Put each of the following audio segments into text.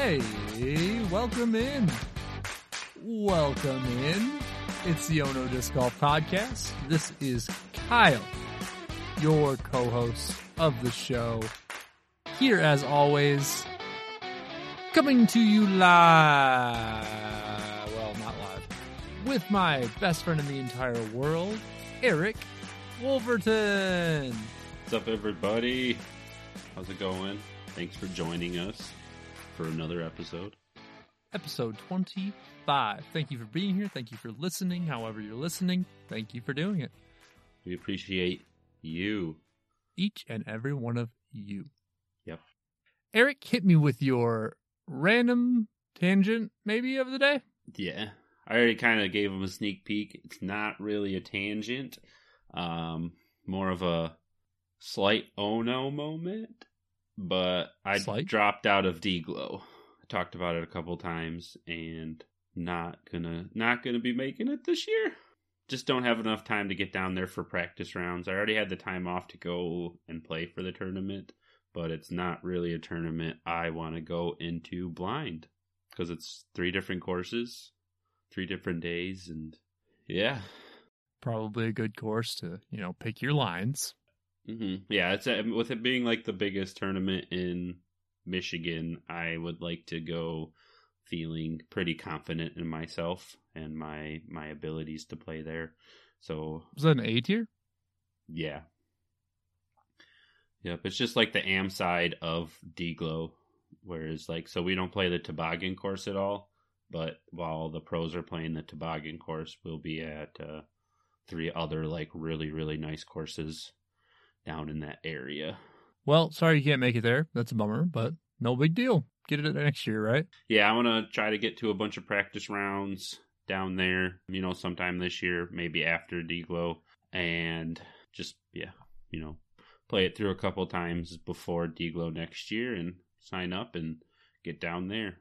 Hey, welcome in. Welcome in. It's the Ono Disc Golf Podcast. This is Kyle, your co-host of the show. Here as always, coming to you live. Well, not live. With my best friend in the entire world, Eric Wolverton. What's up, everybody? How's it going? Thanks for joining us for another episode. Episode 25. Thank you for being here. Thank you for listening. However, you're listening, thank you for doing it. We appreciate you. Each and every one of you. Yep. Eric, hit me with your random tangent, maybe, of the day. Yeah. I already kind of gave him a sneak peek. It's not really a tangent, um, more of a slight oh no moment. But I Slight? dropped out of DGLO. I talked about it a couple times and not gonna not gonna be making it this year. Just don't have enough time to get down there for practice rounds. I already had the time off to go and play for the tournament, but it's not really a tournament I want to go into blind because it's three different courses, three different days, and yeah, Probably a good course to, you know, pick your lines. Hmm yeah. It's uh, with it being like the biggest tournament in Michigan. I would like to go feeling pretty confident in myself and my my abilities to play there. So Was that an A tier? yeah. Yep, it's just like the am side of DGLO. Whereas like so we don't play the toboggan course at all, but while the pros are playing the toboggan course, we'll be at uh, three other like really, really nice courses down in that area. Well, sorry you can't make it there. That's a bummer, but no big deal. Get it next year, right? Yeah, I wanna try to get to a bunch of practice rounds down there, you know, sometime this year, maybe after DGLO, and just yeah, you know, play it through a couple times before DGLO next year and sign up and get down there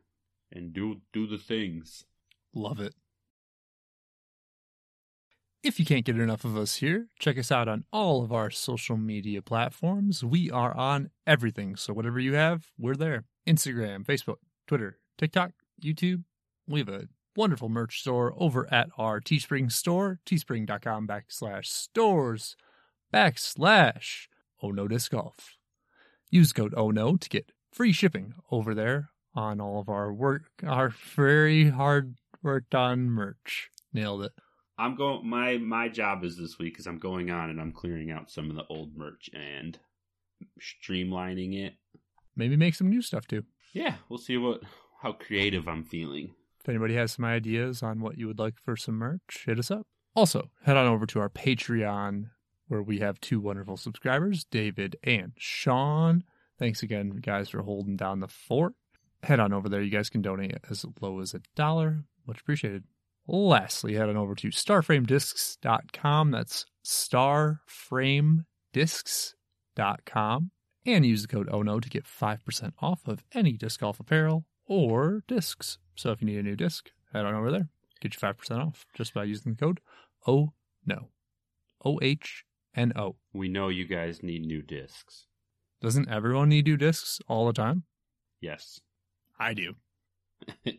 and do do the things. Love it. If you can't get enough of us here, check us out on all of our social media platforms. We are on everything. So, whatever you have, we're there Instagram, Facebook, Twitter, TikTok, YouTube. We have a wonderful merch store over at our Teespring store, teespring.com backslash stores backslash Oh No Disc Golf. Use code No to get free shipping over there on all of our work, our very hard worked on merch. Nailed it. I'm going my my job is this week is I'm going on and I'm clearing out some of the old merch and streamlining it. Maybe make some new stuff too. Yeah, we'll see what how creative I'm feeling. If anybody has some ideas on what you would like for some merch, hit us up. Also, head on over to our Patreon where we have two wonderful subscribers, David and Sean. Thanks again, guys, for holding down the fort. Head on over there. You guys can donate as low as a dollar. Much appreciated. Lastly, head on over to starframediscs.com. That's starframediscs.com. And use the code ONO to get 5% off of any disc golf apparel or discs. So if you need a new disc, head on over there. Get you 5% off just by using the code ONO. O H N O. We know you guys need new discs. Doesn't everyone need new discs all the time? Yes. I do.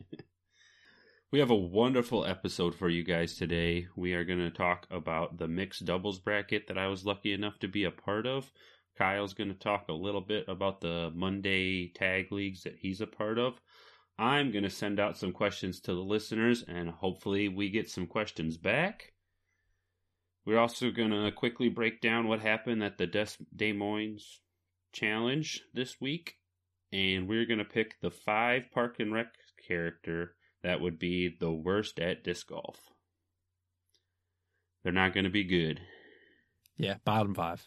we have a wonderful episode for you guys today. We are going to talk about the mixed doubles bracket that I was lucky enough to be a part of. Kyle's going to talk a little bit about the Monday tag leagues that he's a part of. I'm going to send out some questions to the listeners and hopefully we get some questions back. We're also going to quickly break down what happened at the Des Des Moines Challenge this week. And we're going to pick the five Park and Rec character that would be the worst at disc golf. They're not going to be good. Yeah, bottom five.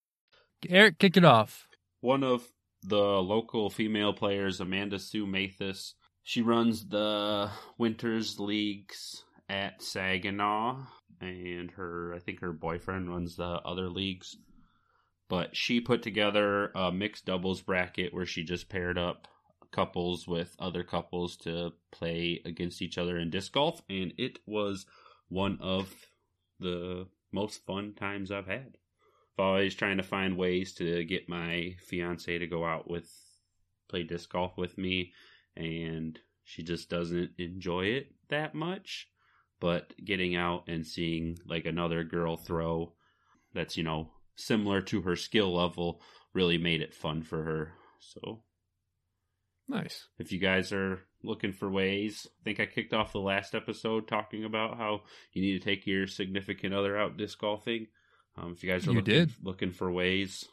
Eric, kick it off. One of the local female players, Amanda Sue Mathis. She runs the Winters Leagues at Saginaw, and her, I think her boyfriend runs the other leagues. But she put together a mixed doubles bracket where she just paired up couples with other couples to play against each other in disc golf, and it was one of the most fun times I've had. Always trying to find ways to get my fiance to go out with play disc golf with me, and she just doesn't enjoy it that much. But getting out and seeing like another girl throw that's, you know, similar to her skill level really made it fun for her. So Nice. if you guys are looking for ways, I think I kicked off the last episode talking about how you need to take your significant other out disc golfing. Um, if you guys are You looking, did. looking for ways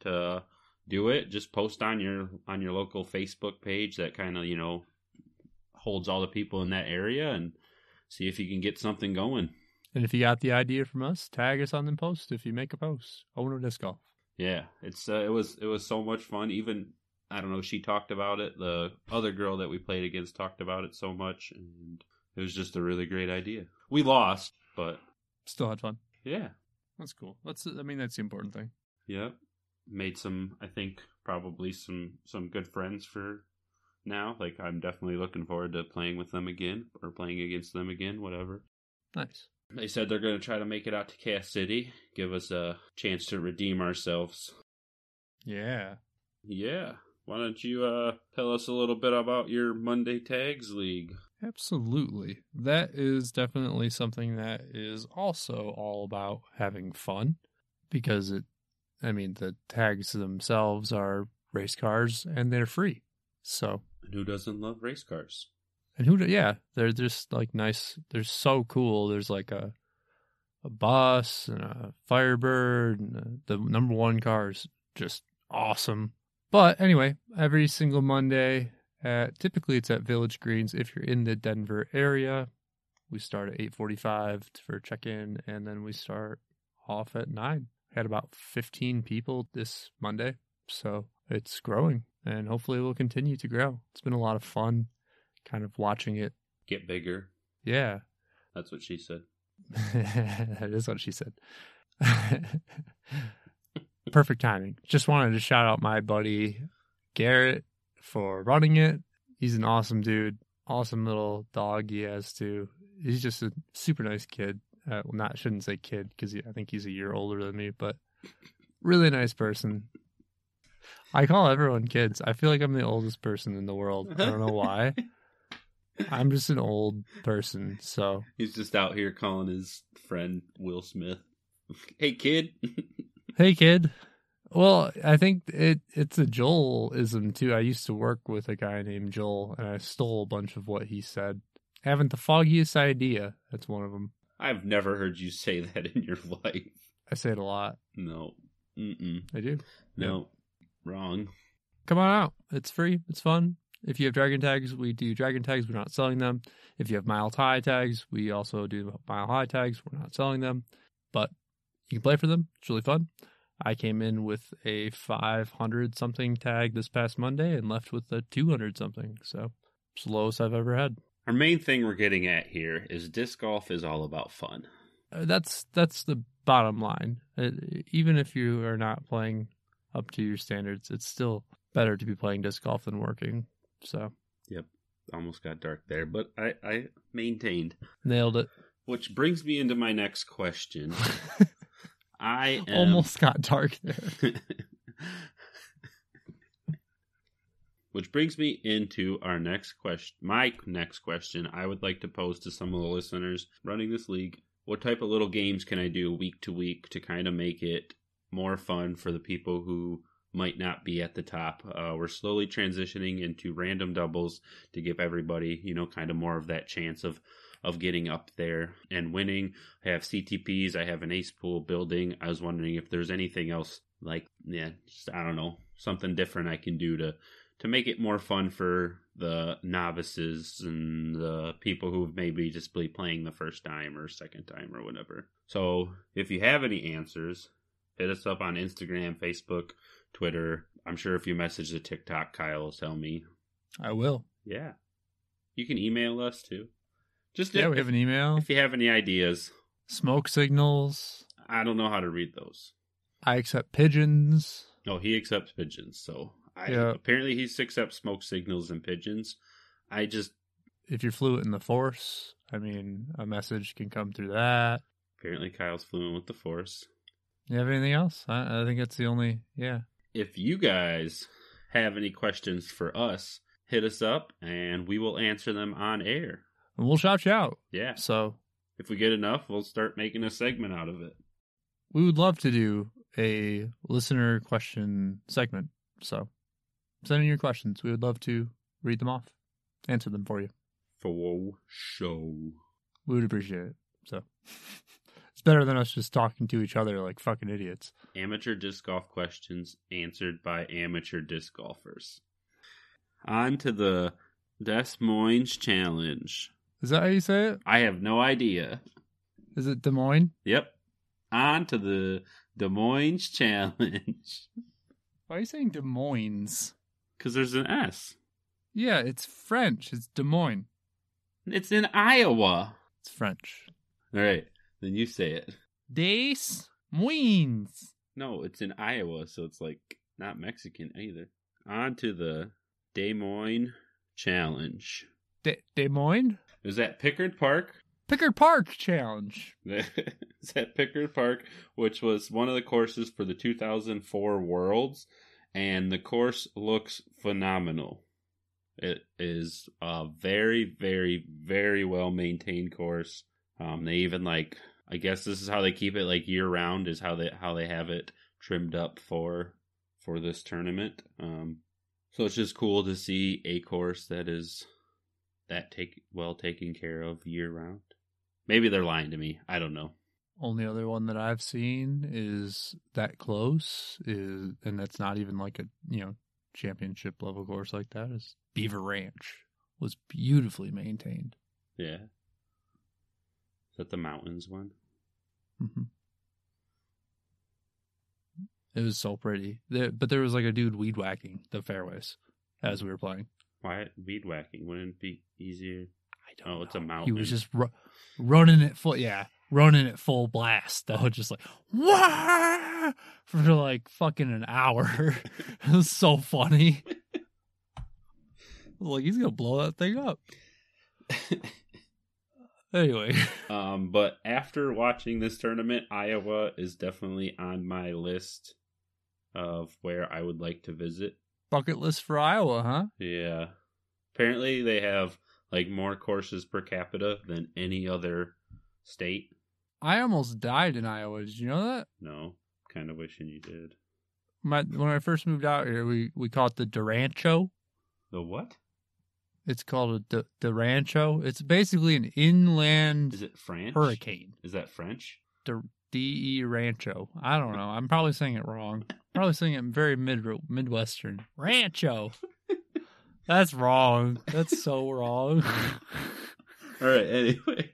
to do it, just post on your on your local Facebook page that kind of you know holds all the people in that area and see if you can get something going. And if you got the idea from us, tag us on the post if you make a post. Owner Disc Golf. Yeah, it's uh, it was it was so much fun. Even I don't know, she talked about it. The other girl that we played against talked about it so much, and it was just a really great idea. We lost, but Still had fun. yeah, That's cool. That's I mean that's the important thing. yeah, made some. I think probably some some good friends for now. Like I'm definitely looking forward to playing with them again or playing against them again, whatever. Nice. They said they're going to try to make it out to Cass City, give us a chance to redeem ourselves. Yeah. Yeah. Why don't you uh, tell us a little bit about your Monday Tags League? Absolutely. That is definitely something that is also all about having fun because it, I mean, the tags themselves are race cars and they're free. So, And who doesn't love race cars? and who, yeah, they're just like nice. They're so cool. There's like a, a bus and a Firebird and the number one car is just awesome. But anyway, every single Monday at typically it's at Village Greens if you're in the Denver area. We start at 8:45 for check-in and then we start off at 9. We Had about 15 people this Monday. So, it's growing and hopefully it will continue to grow. It's been a lot of fun kind of watching it. Get bigger. Yeah. That's what she said. that is what she said. Perfect timing. Just wanted to shout out my buddy Garrett for running it. He's an awesome dude. Awesome little dog he has too. He's just a super nice kid. Uh, well, not shouldn't say kid because I think he's a year older than me, but really nice person. I call everyone kids. I feel like I'm the oldest person in the world. I don't know why. I'm just an old person, so He's just out here calling his friend Will Smith. Hey, kid. Hey kid. Well, I think it it's a Joelism too. I used to work with a guy named Joel, and I stole a bunch of what he said. Haven't the foggiest idea. That's one of them. I've never heard you say that in your life. I say it a lot. No. Mm-mm. I do. No. Wrong. Come on out. It's free. It's fun. If you have dragon tags, we do dragon tags. We're not selling them. If you have mile high tags, we also do mile high tags. We're not selling them, but you can play for them. It's really fun. I came in with a 500 something tag this past Monday and left with a 200 something. So it's the lowest I've ever had. Our main thing we're getting at here is disc golf is all about fun. Uh, That's that's the bottom line. Uh, even if you are not playing up to your standards, it's still better to be playing disc golf than working. So Yep. Almost got dark there, but I, I maintained. nailed it. Which brings me into my next question. I am Almost got dark there. Which brings me into our next question. My next question I would like to pose to some of the listeners running this league. What type of little games can I do week to week to kind of make it more fun for the people who might not be at the top? Uh, we're slowly transitioning into random doubles to give everybody, you know, kind of more of that chance of of getting up there and winning. I have CTPs. I have an ace pool building. I was wondering if there's anything else like, yeah, just, I don't know, something different I can do to to make it more fun for the novices and the people who maybe just be playing the first time or second time or whatever. So if you have any answers, hit us up on Instagram, Facebook, Twitter. I'm sure if you message the TikTok, Kyle will tell me. I will. Yeah. You can email us too. Just Yeah, if, we have an email. if you have any ideas. Smoke signals. I don't know how to read those. I accept pigeons. No, he accepts pigeons. So I Yeah. apparently he accepts smoke signals and pigeons. I just If you're fluent in the force, I mean, a message can come through that. apparently Kyle's fluent with the force. You have anything else? I, I think it's the only. Yeah. If you guys have any questions for us, hit us up and we will answer them on air. And we'll shout you out. Yeah. So If we get enough, we'll start making a segment out of it. we would love to do a listener question segment. So send in your questions. We would love to read them off, answer them for you. For show. We would appreciate it. So it's better than us just talking to each other like fucking idiots. Amateur disc golf questions answered by amateur disc golfers. On to the Des Moines Challenge. Is that how you say it? I have no idea. Is it Des Moines? Yep. On to the Des Moines Challenge. Why are you saying Des Moines? Because there's an S. Yeah, it's French. It's Des Moines. It's in Iowa. It's French. All right. Then you say it. Des Moines. No, it's in Iowa, so it's like not Mexican either. On to the Des Moines Challenge. De- Des Moines? It was at Pickard Park. Pickard Park Challenge. it's at Pickard Park, which was one of the courses for the 2004 Worlds, and the course looks phenomenal. It is a very, very, very well maintained course. Um, they even like, I guess this is how they keep it like year round. Is how they how they have it trimmed up for for this tournament. Um, so it's just cool to see a course that is that take well taken care of year round. Maybe they're lying to me. I don't know. Only other one that I've seen is that close is, and that's not even like a you know championship level course like that. Is Beaver Ranch was beautifully maintained. Yeah. Is that the mountains one? hmm It was so pretty, there, but there was like a dude weed whacking the fairways as we were playing. Why weed whacking? Wouldn't it be easier? I don't Oh, know. it's a mountain. He was just ru- running it full, yeah, running it full blast though, just like Wah! for like fucking an hour. it was so funny. I was like he's gonna blow that thing up. Anyway, um, but after watching this tournament, Iowa is definitely on my list of where I would like to visit. Bucket list for Iowa, huh? Yeah. Apparently they have like more courses per capita than any other state. I almost died in Iowa. Did you know that? No. Kind of wishing you did. My, when I first moved out here, we, we call it the Durancho. The what? It's called a D- Durancho. It's basically an inland Is it French? hurricane. Is that French? The D E Rancho. I don't know. I'm probably saying it wrong. Probably saying it very mid Midwestern. Rancho. That's wrong. That's so wrong. All right, anyway.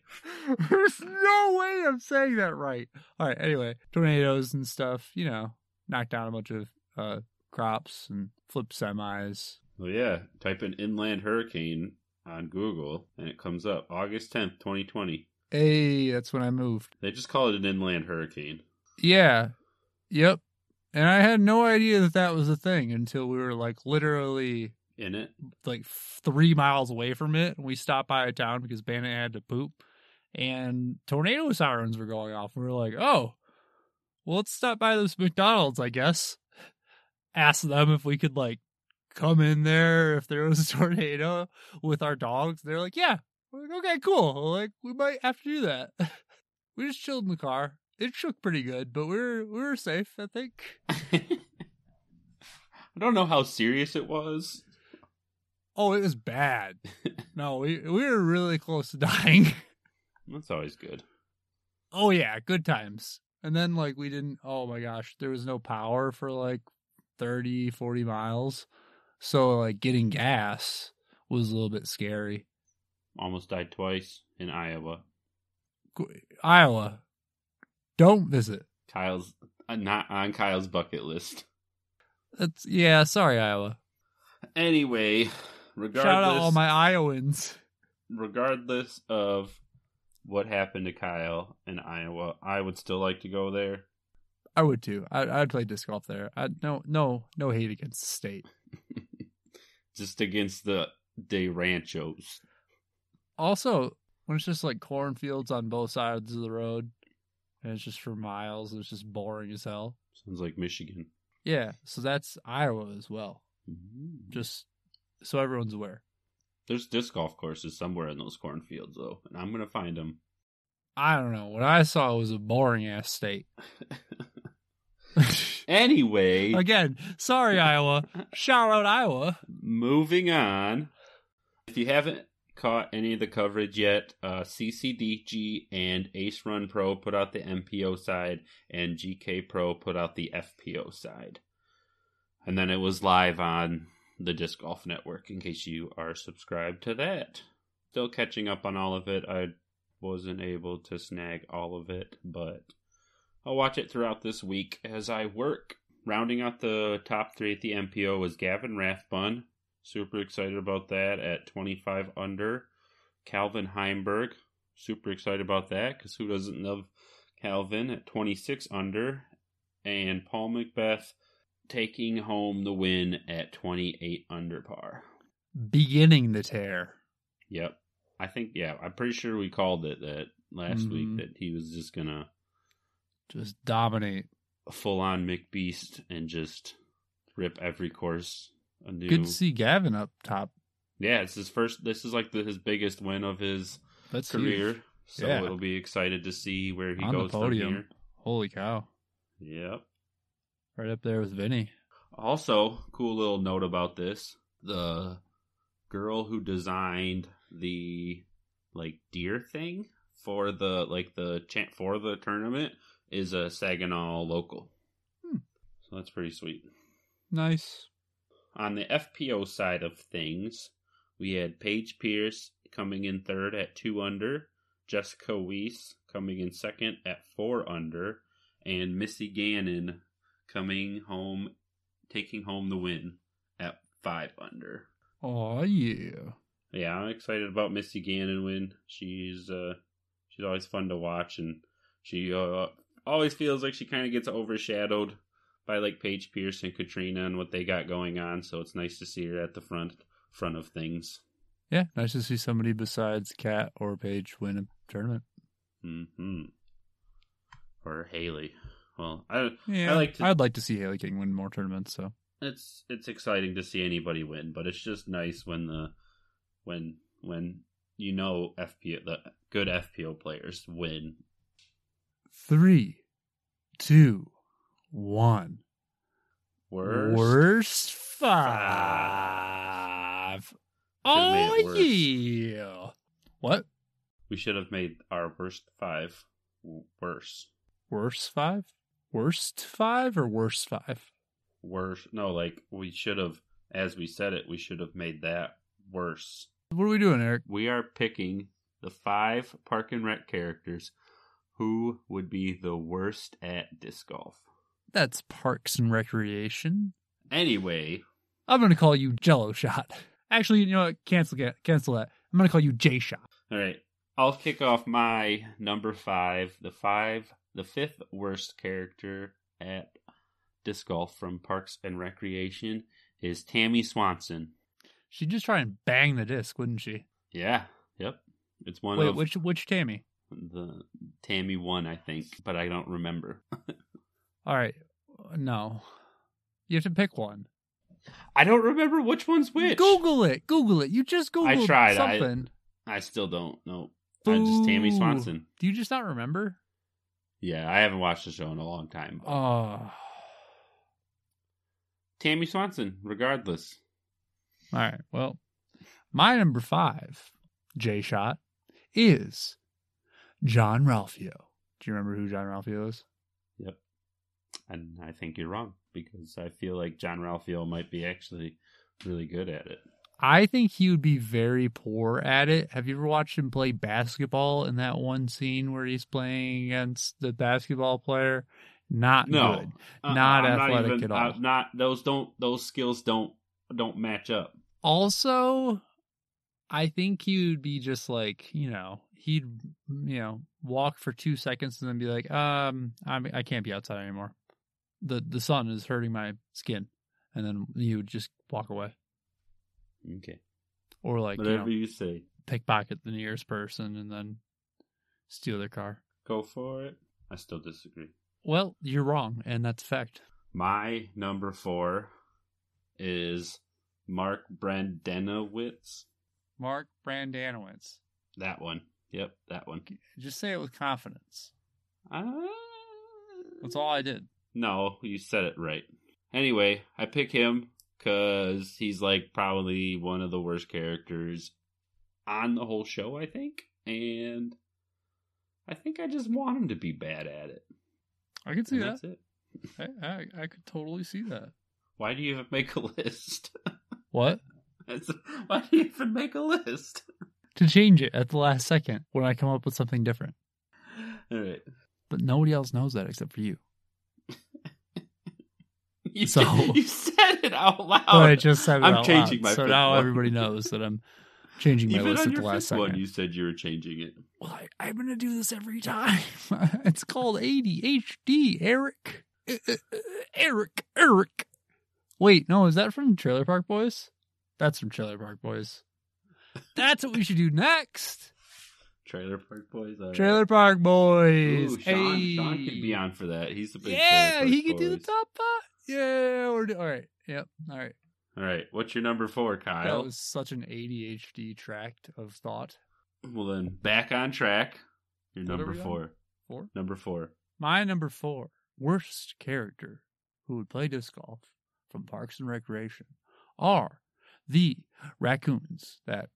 There's no way I'm saying that right. All right. Anyway, tornadoes and stuff. You know, knock down a bunch of uh, crops and flip semis. Well, yeah. Type in inland hurricane on Google and it comes up August 10th, 2020. Hey, that's when I moved. They just call it an inland hurricane. Yeah. Yep. And I had no idea that that was a thing until we were like literally In it? like three miles away from it. And we stopped by a town because Bandit had to poop, and tornado sirens were going off. We were like, "Oh, well, let's stop by this McDonald's, I guess." Ask them if we could like come in there if there was a tornado with our dogs. They're like, "Yeah." We're like, "Okay, cool." We're like, we might have to do that. we just chilled in the car. It shook pretty good, but we were we were safe, I think. I don't know how serious it was. Oh, it was bad. No, we we were really close to dying. That's always good. Oh yeah, good times. And then like we didn't oh my gosh, there was no power for like 30, 40 miles. So like getting gas was a little bit scary. Almost died twice in Iowa. Iowa. Don't visit. Kyle's Uh, not on Kyle's bucket list. That's yeah. Sorry, Iowa. Anyway, regardless, Shout out all my Iowans. regardless of what happened to Kyle in Iowa, I would still like to go there. I would too. I, I'd play disc golf there. I, no, no, no hate against the state. Just against the De Ranchos. Also, when it's just like cornfields on both sides of the road, and it's just for miles, it's just boring as hell. Sounds like Michigan. Yeah, so that's Iowa as well. Mhm. Just so everyone's aware. There's disc golf courses somewhere in those cornfields, though, and I'm gonna find them. I don't know. What I saw was a boring ass state. anyway, Again, sorry, Iowa. Shout out Iowa. moving on. If you haven't caught any of the coverage yet, uh, CCDG and Ace Run Pro put out the MPO side, and GK Pro put out the FPO side. And then it was live on the Disc Golf Network in case you are subscribed to that. Still catching up on all of it. I wasn't able to snag all of it, but I'll watch it throughout this week as I work. Rounding out the top three at the MPO was Gavin Rathbun. Super excited about that at 25 under. Calvin Heimburg. Super excited about that because who doesn't love Calvin at 26 under. And Paul McBeth taking home the win at 28 under par. Beginning the tear. Yep. I think, yeah, I'm pretty sure we called it that last Mhm. week that he was just going to Just dominate. full on McBeast and just rip every course a new. Good to see Gavin up top. Yeah, it's his first. This is like the, his biggest win of his That's career. huge. So Yeah. it'll be excited to see where he On the goes from podium. here. Holy cow. Yep. Right up there with Vinny. Also, cool little note about this: the girl who designed the like deer thing for the like the chant for the tournament is a Saginaw local. Hmm. So that's pretty sweet. Nice. On the FPO side of things, we had Paige Pierce coming in third at two under, Jessica Weese coming in second at four under, and Missy Gannon coming home, taking home the win at five under. Oh yeah. Yeah, I'm excited about Missy Gannon win. She's uh, she's always fun to watch, and she uh, always feels like she kind of gets overshadowed by like Paige Pierce and Catrina and what they got going on. So it's nice to see her at the front front of things. Yeah, nice to see somebody besides Kat or Paige win a tournament. hmm Or Haley. Well, I Yeah, like to- I'd like to see Hailey King win more tournaments. So it's it's exciting to see anybody win, but it's just nice when the when when you know FPO the good FPO players win. three, two, one. Worst. Worst five. Oh worse. yeah. What? We should have made our worst five worse. Worst five? Worst five or worst five? Worse. No, like we should have, as we said it, we should have made that worse. What are we doing, Eric? We are picking the five Park and Rec characters who would be the worst at disc golf. That's Parks and Recreation. Anyway, I'm gonna call you Jello Shot. Actually, you know what? Cancel that. Cancel that. I'm gonna call you J Shot. all right. I'll kick off my number five. The five, the fifth worst character at disc golf from Parks and Recreation is Tammy Swanson. She'd just try and bang the disc, wouldn't she? Yeah. Yep. It's one Wait, of which which Tammy? the Tammy one, I think, but I don't remember. All right, no, you have to pick one. I don't remember which one's which. Google it. Google it. You just Googled tried, something. I still don't know. I'm just Tammy Swanson. Do you just not remember? Yeah, I haven't watched the show in a long time. but- Oh, Tammy Swanson, regardless. all right. Well, my number five, J Shot, is John Ralphio. Do you remember who John Ralphio is? And I think you're wrong because I feel like John Ralphio might be actually really good at it. I think he would be very poor at it. Have you ever watched him play basketball in that one scene where he's playing against the basketball player Not No. good. Uh-uh, Not I'm athletic even- at all. I'm not those don't those skills don't don't match up. Also, I think he would be just like, you know, he'd, you know, walk for two seconds and then be like, um, I'm, I can't be outside anymore. The the sun is hurting my skin. And then you would just walk away. Okay. Or like, you Whatever know, you say. pickpocket the nearest person and then steal their car. Go for it. I still disagree. Well, you're wrong, and that's a fact. My number four is Mark Brendanawicz. Mark Brendanawicz. That one. Yep, that one. Just say it with confidence. Uh, That's all I did. No, you said it right. Anyway, I pick him because he's like probably one of the worst characters on the whole show, I think. And I think I just want him to be bad at it. I can see And that. that's it. I, I, I could totally see that. Why do you even make a list? What? That's- Why do you even make a list? To change it at the last second when I come up with something different. All right. But nobody else knows that except for you. You, So- you said it out loud. But I just said it I'm out changing loud, my So now one. everybody knows that I'm changing my Even list on at your the last second. one, you said you were changing it. Well, I, I'm going to do this every time. it's called ADHD, Eric. Uh, uh, uh, Eric, Eric. Wait, no, is that from Trailer Park Boys? That's from Trailer Park Boys. That's what we should do next. Trailer Park Boys. right. Trailer Park Boys. Ooh, Sean, hey. Sean can be on for that. He's the big. Yeah, he can do the top five. Yeah, we're do- all right. Yep. All right. All right, what's your number four, Kyle? That was such an ADHD tract of thought. Well, then back on track. Your What number we on? four. Four. Number four. My number four, worst character who would play disc golf from Parks and Recreation are the raccoons that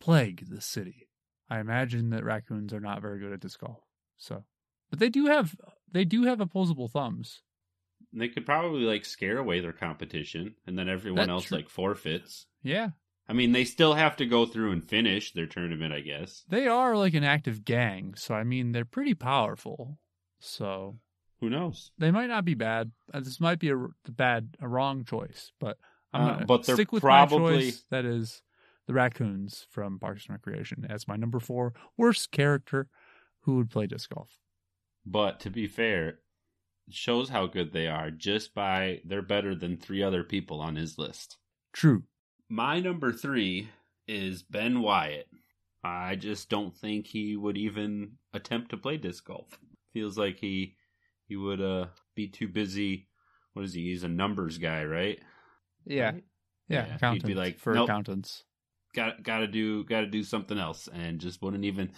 plague the city. I imagine that raccoons are not very good at disc golf. So, but they do have they do have opposable thumbs. They could probably like scare away their competition, and then everyone That's else true. like forfeits. Yeah, I mean, they still have to go through and finish their tournament, I guess. they are like an active gang. So I mean, they're pretty powerful. So Who knows? they might not be bad. Uh, This might be a bad, a wrong choice, but I'm Uh, gonna but stick with probably- my choice. That is the raccoons from Parks and Recreation as my number four worst character who would play disc golf. But to be fair, shows how good they are just by they're better than three other people on his list. True. My number three is Ben Wyatt. I just don't think he would even attempt to play disc golf. Feels like he he would uh be too busy. What is he? He's a numbers guy, right? Yeah. Right? Yeah. Yeah, he'd be like, for "Nope." accountants. Got got to do got to do something else, and just wouldn't even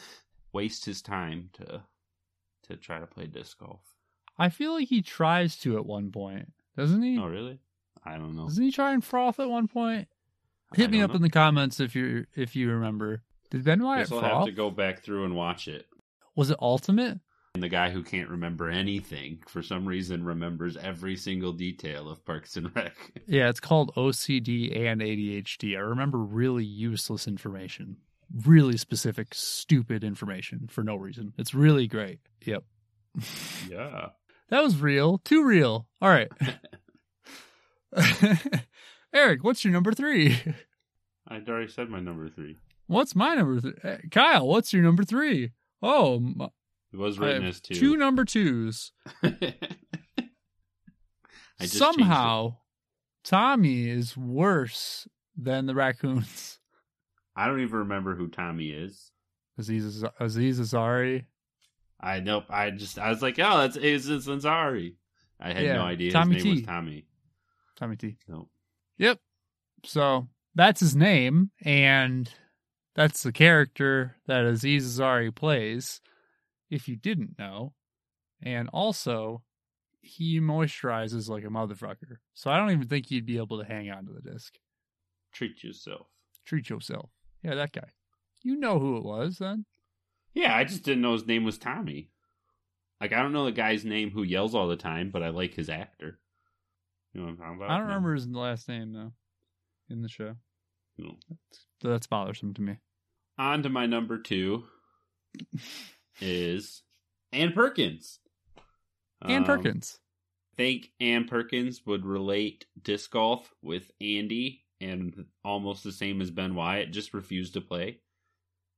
waste his time to to try to play disc golf. I feel like he tries to at one point, doesn't he? Oh, really? I don't know. Doesn't he try and froth at one point? Hit me up know. in the comments if you if you remember. Did Ben Wyatt Guess I'll have to go back through and watch it. Was it ultimate? And the guy who can't remember anything for some reason remembers every single detail of Parks and Rec. Yeah, it's called OCD and ADHD. I remember really useless information, really specific, stupid information for no reason. It's really great. Yep. Yeah. That was real. Too real. All right. Eric, what's your number three? I'd already said my number three. What's my number three? Kyle, what's your number three? Oh, m- It was written as two. two number twos. I just. Somehow, Tommy is worse than the raccoons. I don't even remember who Tommy is. Aziz, Aziz Ansari. I nope. I just I was like, oh, that's Aziz Ansari. I had Yeah, no idea Tommy his name T. was Tommy. Tommy T. No. Yep. So that's his name, and that's the character that Aziz Ansari plays. If you didn't know, and also he moisturizes like a motherfucker. So I don't even think you'd be able to hang on to the disc. Treat yourself. Treat yourself. Yeah, that guy. You know who it was then? Yeah, I just didn't know his name was Tommy. Like I don't know the guy's name who yells all the time, but I like his actor. You know what I'm talking about? I don't No. remember his last name though. In the show, No. so that's bothersome to me. On to my number two is Ann Perkins. And Um, Perkins. think Ann Perkins would relate disc golf with Andy and almost the same as Ben Wyatt, just refused to play.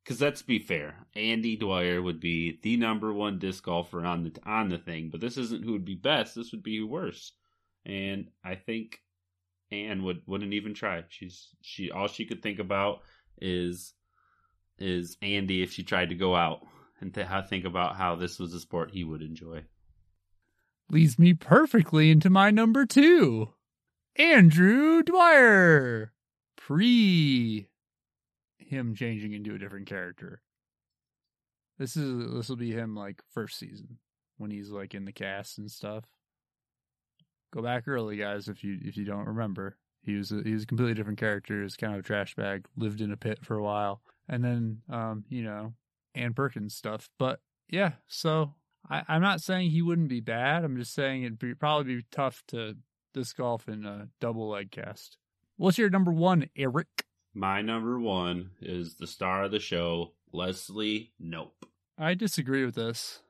Because let's be fair, Andy Dwyer would be the number one disc golfer on the on the thing, but this isn't who would be best. This would be who worse, and I think Ann would wouldn't even try. She's she all she could think about is is Andy if she tried to go out and th- think about how this was a sport he would enjoy. leads me perfectly into my number two Andrew Dwyer. Pre him changing into a different character. This is this will be him like first season when he's like in the cast and stuff. Go back early, guys, if you if you don't remember. He was a, he was a completely different character. He was kind of a trash bag. Lived in a pit for a while, and then um you know Ann Perkins stuff. But yeah, so I, I'm not saying he wouldn't be bad. I'm just saying it'd be, probably be tough to disc golf in a double leg cast. What's your number one, Eric? My number one is the star of the show, Leslie Knope. I disagree with this.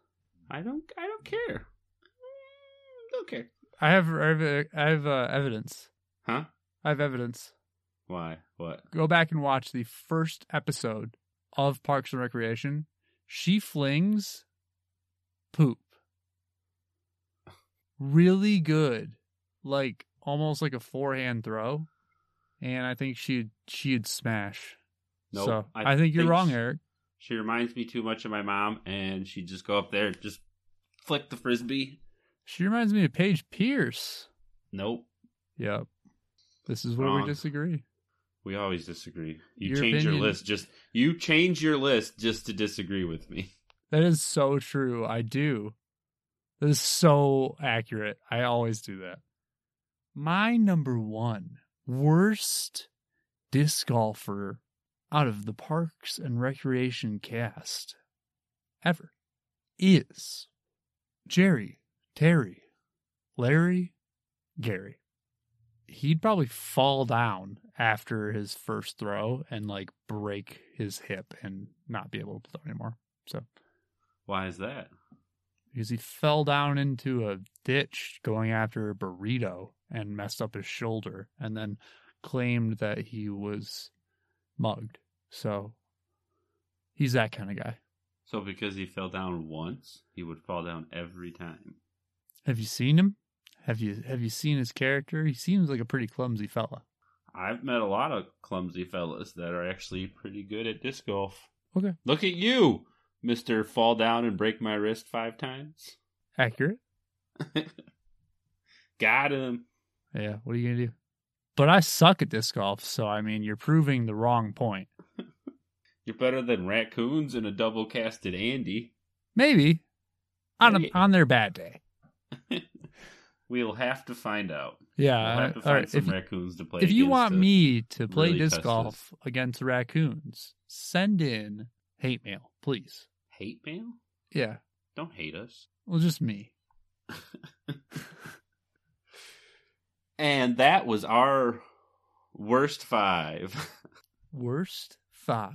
I don't. I don't care. Mm, Don't care. I have I have, I have uh, evidence. Huh? I have evidence. Why? What? Go back and watch the first episode of Parks and Recreation. She flings poop. Really good. Like almost like a forehand throw. And I think she'd she'd smash. Nope. so I, think you're wrong, she- Eric. She reminds me too much of my mom, and she'd just go up there, and just flick the frisbee. She reminds me of Paige Pierce. Nope. Yep. This is where Wrong. we disagree. We always disagree. You Your change your list just you change your list just to disagree with me. That is so true. I do. That is so accurate. I always do that. My number one worst disc golfer out of the Parks and Recreation cast ever is Jerry, Terry, Larry, Garry. He'd probably fall down after his first throw and like break his hip and not be able to throw anymore. So Why is that? because he fell down into a ditch going after a burrito and messed up his shoulder and then claimed that he was mugged. So he's that kind of guy. So because he fell down once, he would fall down every time. Have you seen him? Have you have you seen his character? He seems like a pretty clumsy fella. I've met a lot of clumsy fellas that are actually pretty good at disc golf. Okay. Look at you, Mister Fall Down and Break My Wrist five times. Accurate. Got him. Yeah, what are you gonna do? But I suck at disc golf, so I mean you're proving the wrong point. You're better than raccoons and a double casted Andy. Maybe. On a, on their bad day. We'll have to find out. Yeah. We'll have to find right, some if raccoons to play. if you want to- me to play really disc golf against raccoons, send in hate mail, please. hate mail, Yeah. don't hate us. Well, just me. And that was our worst five. Worst five.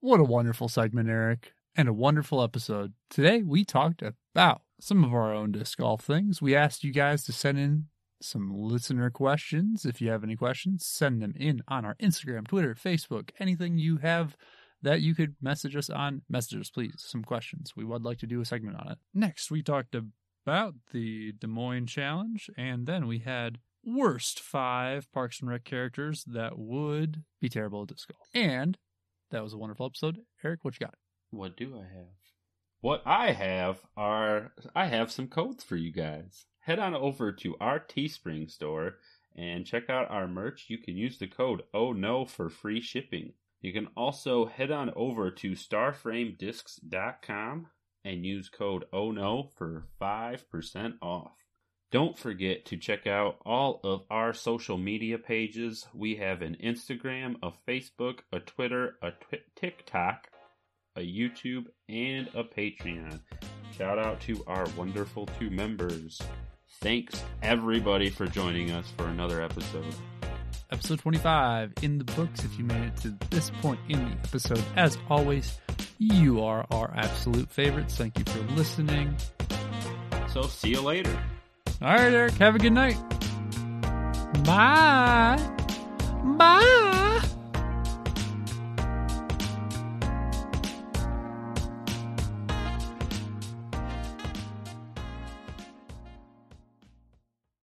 What a wonderful segment, Eric, and a wonderful episode. Today we talked about some of our own disc golf things. We asked you guys to send in some listener questions. If you have any questions, send them in on our Instagram, Twitter, Facebook, anything you have that you could message us on. Message us, please, some questions. We would like to do a segment on it. Next, we talked about the Des Moines Challenge, and then we had worst five Parks and Rec characters that would be terrible at disc golf. And that was a wonderful episode. Eric, what you got? what do I have? What I have are I have some codes for you guys. Head on over to our Teespring store and check out our merch. You can use the code Oh No for free shipping. You can also head on over to starframediscs.com and use code Oh No for 5% off. Don't forget to check out all of our social media pages. We have an Instagram, a Facebook, a Twitter, a twi- TikTok, a YouTube, and a Patreon. Shout out to our wonderful two members. Thanks everybody for joining us for another episode. Episode 25 in the books if you made it to this point in the episode. As always, you are our absolute favorites. Thank you for listening. So see you later. All right, Eric. Have a good night. Bye. Bye.